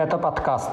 Это подкаст.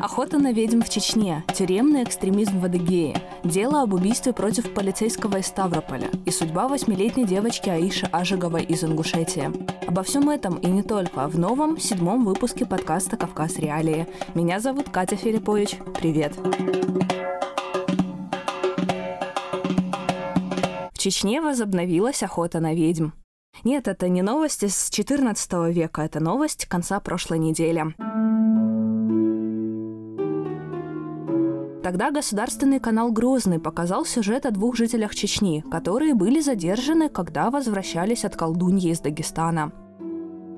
Охота на ведьм в Чечне, тюремный экстремизм в Адыгее, дело об убийстве против полицейского из Ставрополя и судьба восьмилетней девочки Аиши Ажиговой из Ингушетии. Обо всем этом и не только в новом седьмом выпуске подкаста «Кавказ Реалии». Меня зовут Катя Филиппович. Привет! В Чечне возобновилась охота на ведьм. Нет, это не новость из 14 века, это новость конца прошлой недели. Тогда государственный канал «Грозный» показал сюжет о двух жителях Чечни, которые были задержаны, когда возвращались от колдуньи из Дагестана.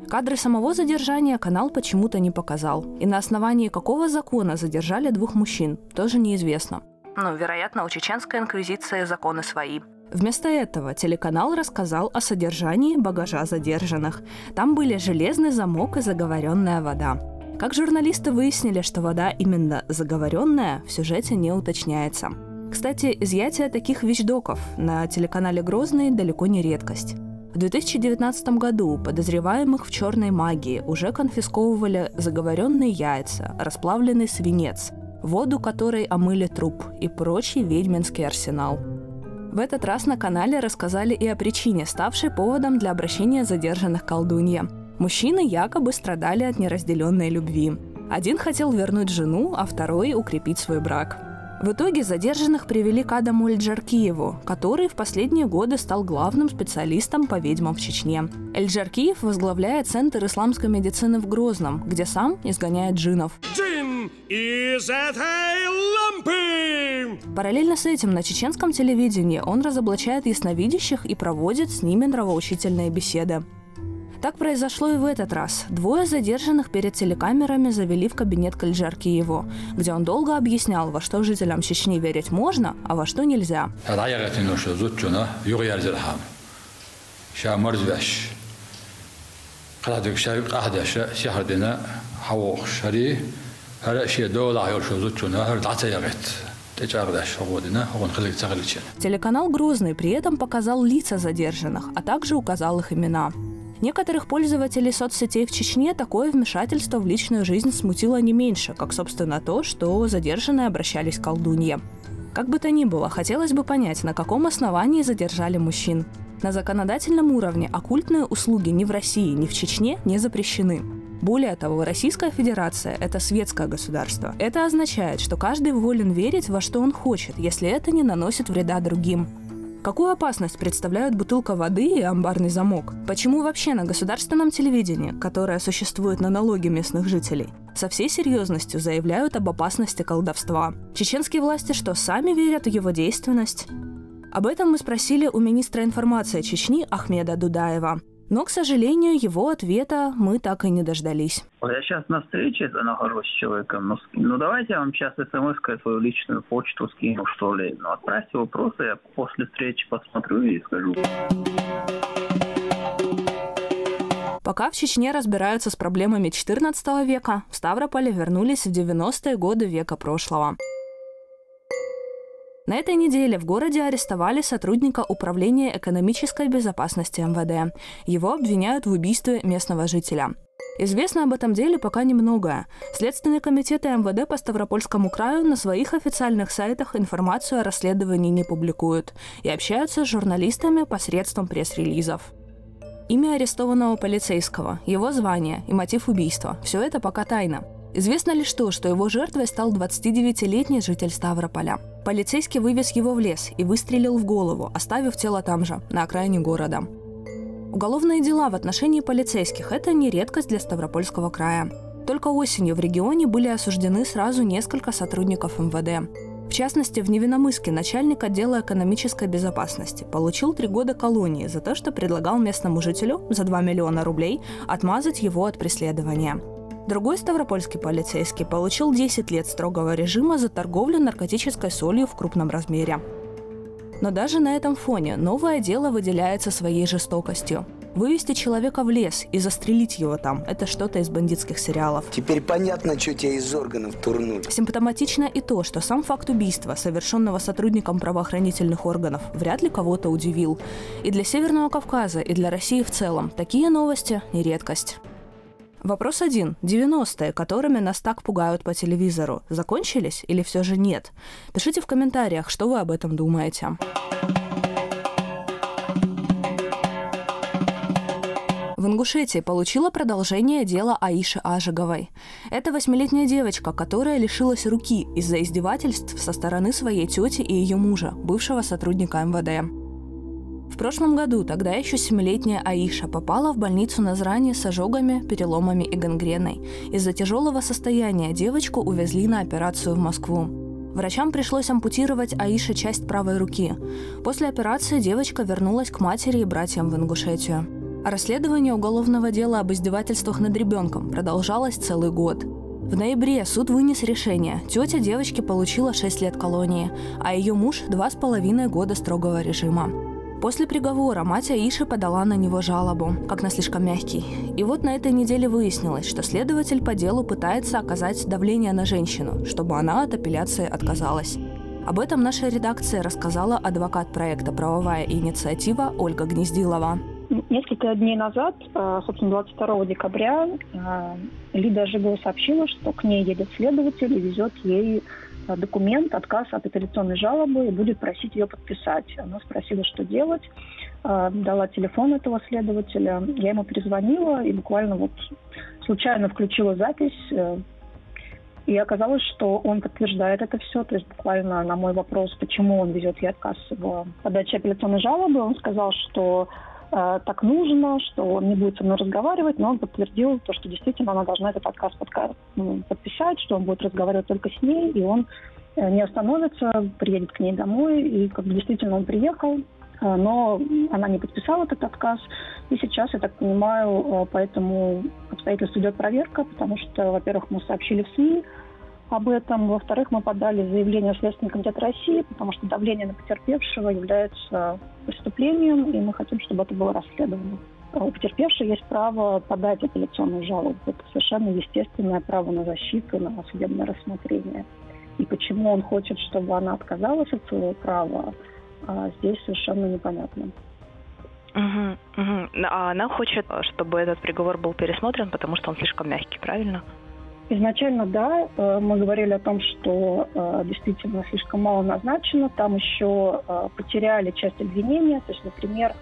Кадры самого задержания канал почему-то не показал. И на основании какого закона задержали двух мужчин, тоже неизвестно. Ну, вероятно, у чеченской инквизиции законы свои. Вместо этого телеканал рассказал о содержании багажа задержанных. Там были железный замок и заговоренная вода. Как журналисты выяснили, что вода именно заговоренная, в сюжете не уточняется. Кстати, изъятие таких вещдоков на телеканале «Грозный» далеко не редкость. В 2019 году подозреваемых в черной магии уже конфисковывали заговоренные яйца, расплавленный свинец, воду которой омыли труп и прочий ведьминский арсенал. В этот раз на канале рассказали и о причине, ставшей поводом для обращения задержанных колдунья – Мужчины якобы страдали от неразделенной любви. Один хотел вернуть жену, а второй – укрепить свой брак. В итоге задержанных привели к Адаму Эльджаркиеву, который в последние годы стал главным специалистом по ведьмам в Чечне. Эльджаркиев возглавляет Центр исламской медицины в Грозном, где сам изгоняет джинов. Джин из этой лампы! Параллельно с этим на чеченском телевидении он разоблачает ясновидящих и проводит с ними нравоучительные беседы. Так произошло и в этот раз. Двое задержанных перед телекамерами завели в кабинет Кальджар его, где он долго объяснял, во что жителям Чечни верить можно, а во что нельзя. Телеканал «Грозный» при этом показал лица задержанных, а также указал их имена. Некоторых пользователей соцсетей в Чечне такое вмешательство в личную жизнь смутило не меньше, как, собственно, то, что задержанные обращались к колдунье. Как бы то ни было, хотелось бы понять, на каком основании задержали мужчин. На законодательном уровне оккультные услуги ни в России, ни в Чечне не запрещены. Более того, Российская Федерация – это светское государство. Это означает, что каждый волен верить во что он хочет, если это не наносит вреда другим. Какую опасность представляют бутылка воды и амбарный замок? Почему вообще на государственном телевидении, которое существует на налоги местных жителей, со всей серьезностью заявляют об опасности колдовства? Чеченские власти что, сами верят в его действенность? Об этом мы спросили у министра информации Чечни Ахмеда Дудаева. Но, к сожалению, его ответа мы так и не дождались. Я сейчас на встрече нахожусь с человеком. Ну, ну давайте я вам сейчас смс свою личную почту скину, что ли. Ну, отправьте вопросы, я после встречи посмотрю и скажу. Пока в Чечне разбираются с проблемами XIV века, в Ставрополе вернулись в 90-е годы века прошлого. На этой неделе в городе арестовали сотрудника Управления экономической безопасности МВД. Его обвиняют в убийстве местного жителя. Известно об этом деле пока немного. Следственный комитет МВД по Ставропольскому краю на своих официальных сайтах информацию о расследовании не публикуют и общаются с журналистами посредством пресс-релизов. Имя арестованного полицейского, его звание и мотив убийства – все это пока тайна. Известно лишь то, что его жертвой стал 29-летний житель Ставрополя. Полицейский вывез его в лес и выстрелил в голову, оставив тело там же, на окраине города. Уголовные дела в отношении полицейских – это не редкость для Ставропольского края. Только осенью в регионе были осуждены сразу несколько сотрудников МВД. В частности, в Невиномыске начальник отдела экономической безопасности получил три года колонии за то, что предлагал местному жителю за 2 миллиона рублей отмазать его от преследования. Другой ставропольский полицейский получил 10 лет строгого режима за торговлю наркотической солью в крупном размере. Но даже на этом фоне новое дело выделяется своей жестокостью. Вывести человека в лес и застрелить его там – это что-то из бандитских сериалов. Теперь понятно, что тебя из органов турнули. Симптоматично и то, что сам факт убийства, совершенного сотрудником правоохранительных органов, вряд ли кого-то удивил. И для Северного Кавказа, и для России в целом такие новости – не редкость. Вопрос один. 90-е, которыми нас так пугают по телевизору, закончились или все же нет? Пишите в комментариях, что вы об этом думаете. В Ингушетии получила продолжение дела Аиши Ажиговой. Это восьмилетняя девочка, которая лишилась руки из-за издевательств со стороны своей тети и ее мужа, бывшего сотрудника МВД. В прошлом году тогда еще семилетняя Аиша попала в больницу на зране с ожогами, переломами и гангреной. Из-за тяжелого состояния девочку увезли на операцию в Москву. Врачам пришлось ампутировать Аише часть правой руки. После операции девочка вернулась к матери и братьям в Ингушетию. Расследование уголовного дела об издевательствах над ребенком продолжалось целый год. В ноябре суд вынес решение. Тетя девочки получила 6 лет колонии, а ее муж – 2,5 года строгого режима. После приговора мать Аиши подала на него жалобу, как на слишком мягкий. И вот на этой неделе выяснилось, что следователь по делу пытается оказать давление на женщину, чтобы она от апелляции отказалась. Об этом наша редакция рассказала адвокат проекта «Правовая инициатива» Ольга Гнездилова. Несколько дней назад, э, собственно, 22 декабря, э, Лида Жигова сообщила, что к ней едет следователь и везет ей документ, отказ от апелляционной жалобы и будет просить ее подписать. Она спросила, что делать, дала телефон этого следователя. Я ему перезвонила и буквально вот случайно включила запись. И оказалось, что он подтверждает это все. То есть буквально на мой вопрос, почему он везет ей отказ в подаче апелляционной жалобы, он сказал, что Э, так нужно, что он не будет со мной разговаривать, но он подтвердил то, что действительно она должна этот отказ ну, подписать, что он будет разговаривать только с ней, и он э, не остановится, приедет к ней домой, и как бы действительно он приехал, э, но она не подписала этот отказ, и сейчас, я так понимаю, по этому идет проверка, потому что, во-первых, мы сообщили в СМИ, об этом. Во-вторых, мы подали заявление в Следственный комитет России, потому что давление на потерпевшего является преступлением, и мы хотим, чтобы это было расследовано. У потерпевшего есть право подать апелляционную жалобу. Это совершенно естественное право на защиту, на судебное рассмотрение. И почему он хочет, чтобы она отказалась от своего права, а здесь совершенно непонятно. Угу, угу. А она хочет, чтобы этот приговор был пересмотрен, потому что он слишком мягкий, правильно? Изначально, да, э, мы говорили о том, что э, действительно слишком мало назначено. Там еще э, потеряли часть обвинения. То есть, например,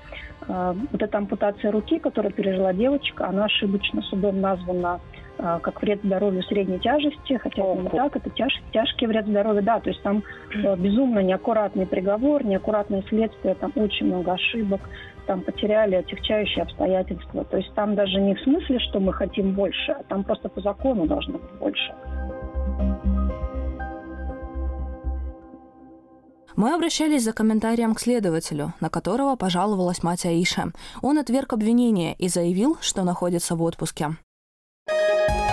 вот эта ампутация руки, которую пережила девочка, она ошибочно судом названа как вред здоровью средней тяжести, хотя это не так, это тяж, тяжкий вред здоровью, да, то есть там безумно неаккуратный приговор, неаккуратное следствие, там очень много ошибок, там потеряли отягчающие обстоятельства. То есть там даже не в смысле, что мы хотим больше, а там просто по закону должно быть больше. Мы обращались за комментарием к следователю, на которого пожаловалась мать Аиша. Он отверг обвинение и заявил, что находится в отпуске.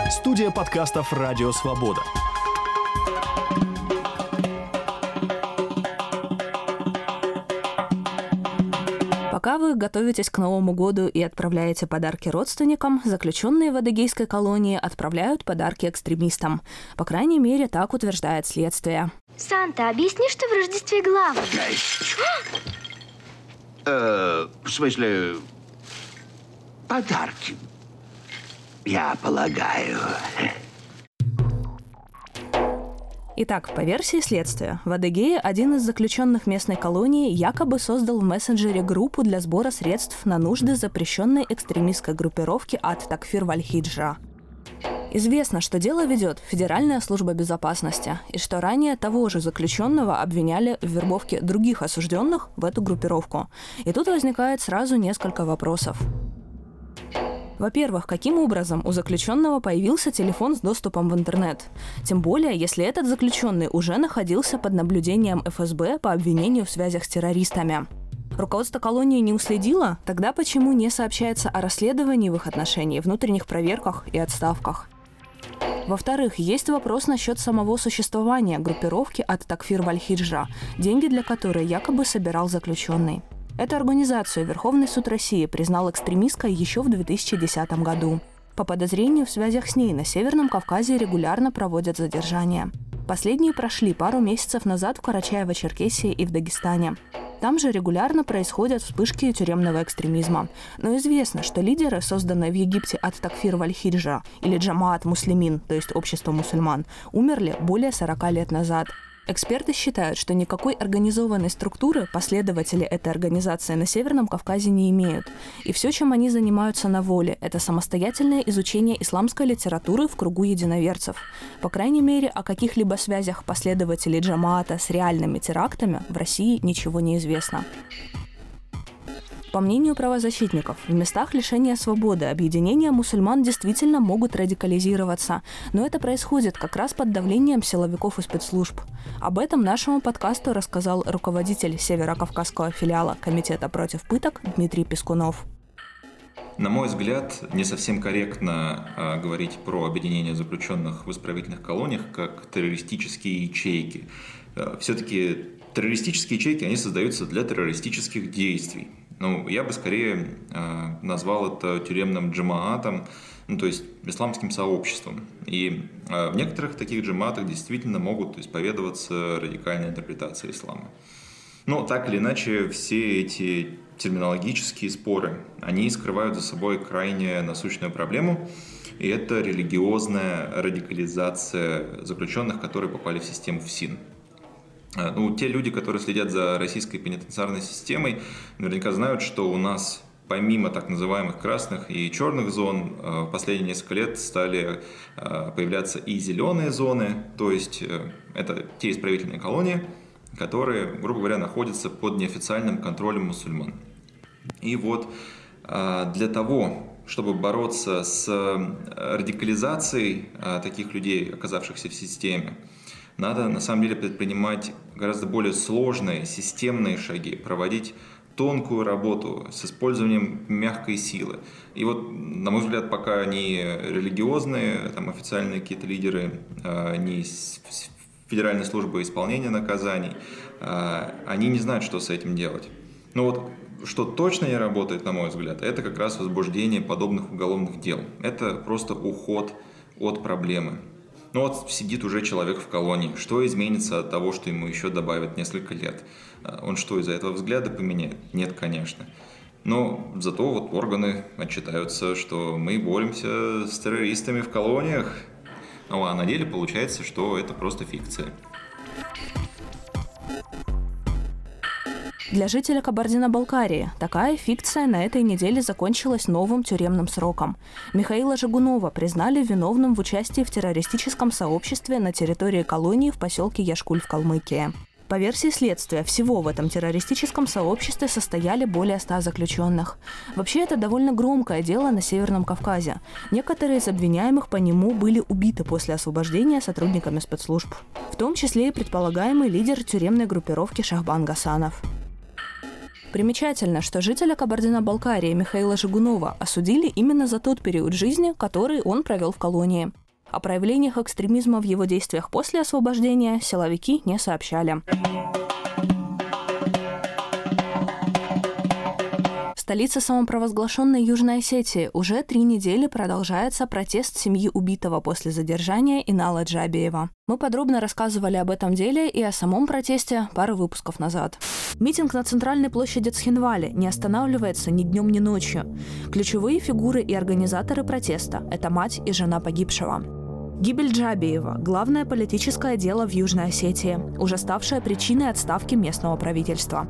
Студия подкастов «Радио Свобода». Пока вы готовитесь к Новому году и отправляете подарки родственникам, заключенные в Адыгейской колонии отправляют подарки экстремистам. По крайней мере, так утверждает следствие. Санта, объясни, что в Рождестве главное. Э, в смысле, подарки, я полагаю. Итак, по версии следствия, в Адыгее один из заключенных местной колонии якобы создал в мессенджере группу для сбора средств на нужды запрещенной экстремистской группировки от Такфир Вальхиджа. Известно, что дело ведет Федеральная служба безопасности, и что ранее того же заключенного обвиняли в вербовке других осужденных в эту группировку. И тут возникает сразу несколько вопросов. Во-первых, каким образом у заключенного появился телефон с доступом в интернет? Тем более, если этот заключенный уже находился под наблюдением ФСБ по обвинению в связях с террористами. Руководство колонии не уследило? Тогда почему не сообщается о расследовании в их отношении, внутренних проверках и отставках? Во-вторых, есть вопрос насчет самого существования группировки от Такфир Вальхиджа, деньги для которой якобы собирал заключенный. Эту организацию Верховный суд России признал экстремистской еще в 2010 году. По подозрению в связях с ней на Северном Кавказе регулярно проводят задержания. Последние прошли пару месяцев назад в Карачаево-Черкесии и в Дагестане. Там же регулярно происходят вспышки тюремного экстремизма. Но известно, что лидеры, созданные в Египте от Такфир Вальхиджа или Джамаат Муслимин, то есть общество мусульман, умерли более 40 лет назад. Эксперты считают, что никакой организованной структуры последователи этой организации на Северном Кавказе не имеют. И все, чем они занимаются на воле, это самостоятельное изучение исламской литературы в кругу единоверцев. По крайней мере, о каких-либо связях последователей Джамаата с реальными терактами в России ничего не известно. По мнению правозащитников, в местах лишения свободы объединения мусульман действительно могут радикализироваться, но это происходит как раз под давлением силовиков и спецслужб. Об этом нашему подкасту рассказал руководитель Северо-Кавказского филиала Комитета против пыток Дмитрий Пескунов. На мой взгляд, не совсем корректно э, говорить про объединение заключенных в исправительных колониях как террористические ячейки. Э, все-таки террористические ячейки, они создаются для террористических действий. Ну, я бы скорее э, назвал это тюремным джамаатом, ну, то есть исламским сообществом. И э, в некоторых таких джамаатах действительно могут исповедоваться радикальные интерпретации ислама. Но так или иначе, все эти терминологические споры, они скрывают за собой крайне насущную проблему, и это религиозная радикализация заключенных, которые попали в систему ФСИН. Э, ну, те люди, которые следят за российской пенитенциарной системой, наверняка знают, что у нас помимо так называемых красных и черных зон, э, в последние несколько лет стали э, появляться и зеленые зоны, то есть это те исправительные колонии, которые, грубо говоря, находятся под неофициальным контролем мусульман. И вот для того, чтобы бороться с радикализацией таких людей, оказавшихся в системе, надо на самом деле предпринимать гораздо более сложные, системные шаги, проводить тонкую работу с использованием мягкой силы. И вот, на мой взгляд, пока ни религиозные, там, официальные какие-то лидеры, а, ни Федеральной службы исполнения наказаний, а, они не знают, что с этим делать. Но вот что точно не работает, на мой взгляд, это как раз возбуждение подобных уголовных дел. Это просто уход от проблемы. Ну вот сидит уже человек в колонии. Что изменится от того, что ему еще добавят несколько лет? А, он что, из-за этого взгляда поменяет? Нет, конечно. Но зато вот органы отчитаются, что мы боремся с террористами в колониях. Ну а на деле получается, что это просто фикция. Для жителя Кабардино-Балкарии такая фикция на этой неделе закончилась новым тюремным сроком. Михаила Жигунова признали виновным в участии в террористическом сообществе на территории колонии в поселке Яшкуль в Калмыкии. По версии следствия, всего в этом террористическом сообществе состояли более ста заключенных. Вообще, это довольно громкое дело на Северном Кавказе. Некоторые из обвиняемых по нему были убиты после освобождения сотрудниками спецслужб. В том числе и предполагаемый лидер тюремной группировки Шахбан Гасанов. Примечательно, что жителя Кабардино-Балкарии Михаила Жигунова осудили именно за тот период жизни, который он провел в колонии. О проявлениях экстремизма в его действиях после освобождения силовики не сообщали. Столице самопровозглашенной Южной Осетии уже три недели продолжается протест семьи убитого после задержания Инала Джабиева. Мы подробно рассказывали об этом деле и о самом протесте пару выпусков назад. Митинг на центральной площади Цхинвали не останавливается ни днем, ни ночью. Ключевые фигуры и организаторы протеста – это мать и жена погибшего. Гибель Джабиева – главное политическое дело в Южной Осетии, уже ставшее причиной отставки местного правительства.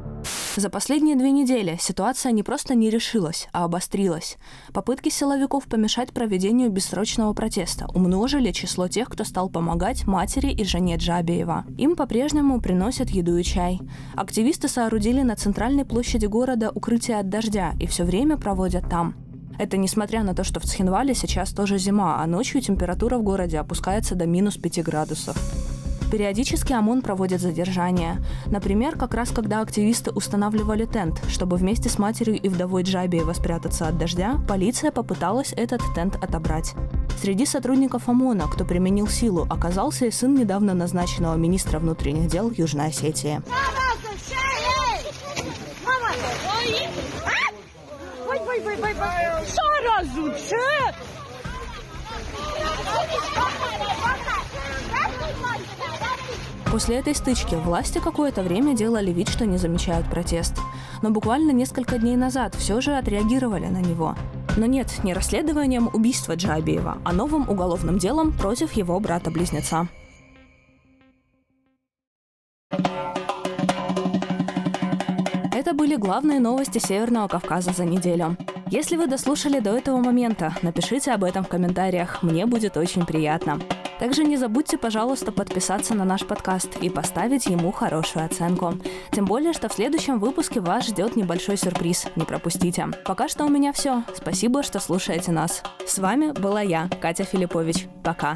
За последние две недели ситуация не просто не решилась, а обострилась. Попытки силовиков помешать проведению бессрочного протеста умножили число тех, кто стал помогать матери и жене Джабиева. Им по-прежнему приносят еду и чай. Активисты соорудили на центральной площади города укрытие от дождя и все время проводят там. Это несмотря на то, что в Цхинвале сейчас тоже зима, а ночью температура в городе опускается до минус 5 градусов. Периодически ОМОН проводит задержания. Например, как раз когда активисты устанавливали тент, чтобы вместе с матерью и вдовой Джабиева спрятаться от дождя, полиция попыталась этот тент отобрать. Среди сотрудников ОМОНа, кто применил силу, оказался и сын недавно назначенного министра внутренних дел Южной Осетии. После этой стычки власти какое-то время делали вид, что не замечают протест. Но буквально несколько дней назад все же отреагировали на него. Но нет, не расследованием убийства Джабиева, а новым уголовным делом против его брата-близнеца. Это были главные новости Северного Кавказа за неделю. Если вы дослушали до этого момента, напишите об этом в комментариях, мне будет очень приятно. Также не забудьте, пожалуйста, подписаться на наш подкаст и поставить ему хорошую оценку. Тем более, что в следующем выпуске вас ждет небольшой сюрприз. Не пропустите. Пока что у меня все. Спасибо, что слушаете нас. С вами была я, Катя Филиппович. Пока.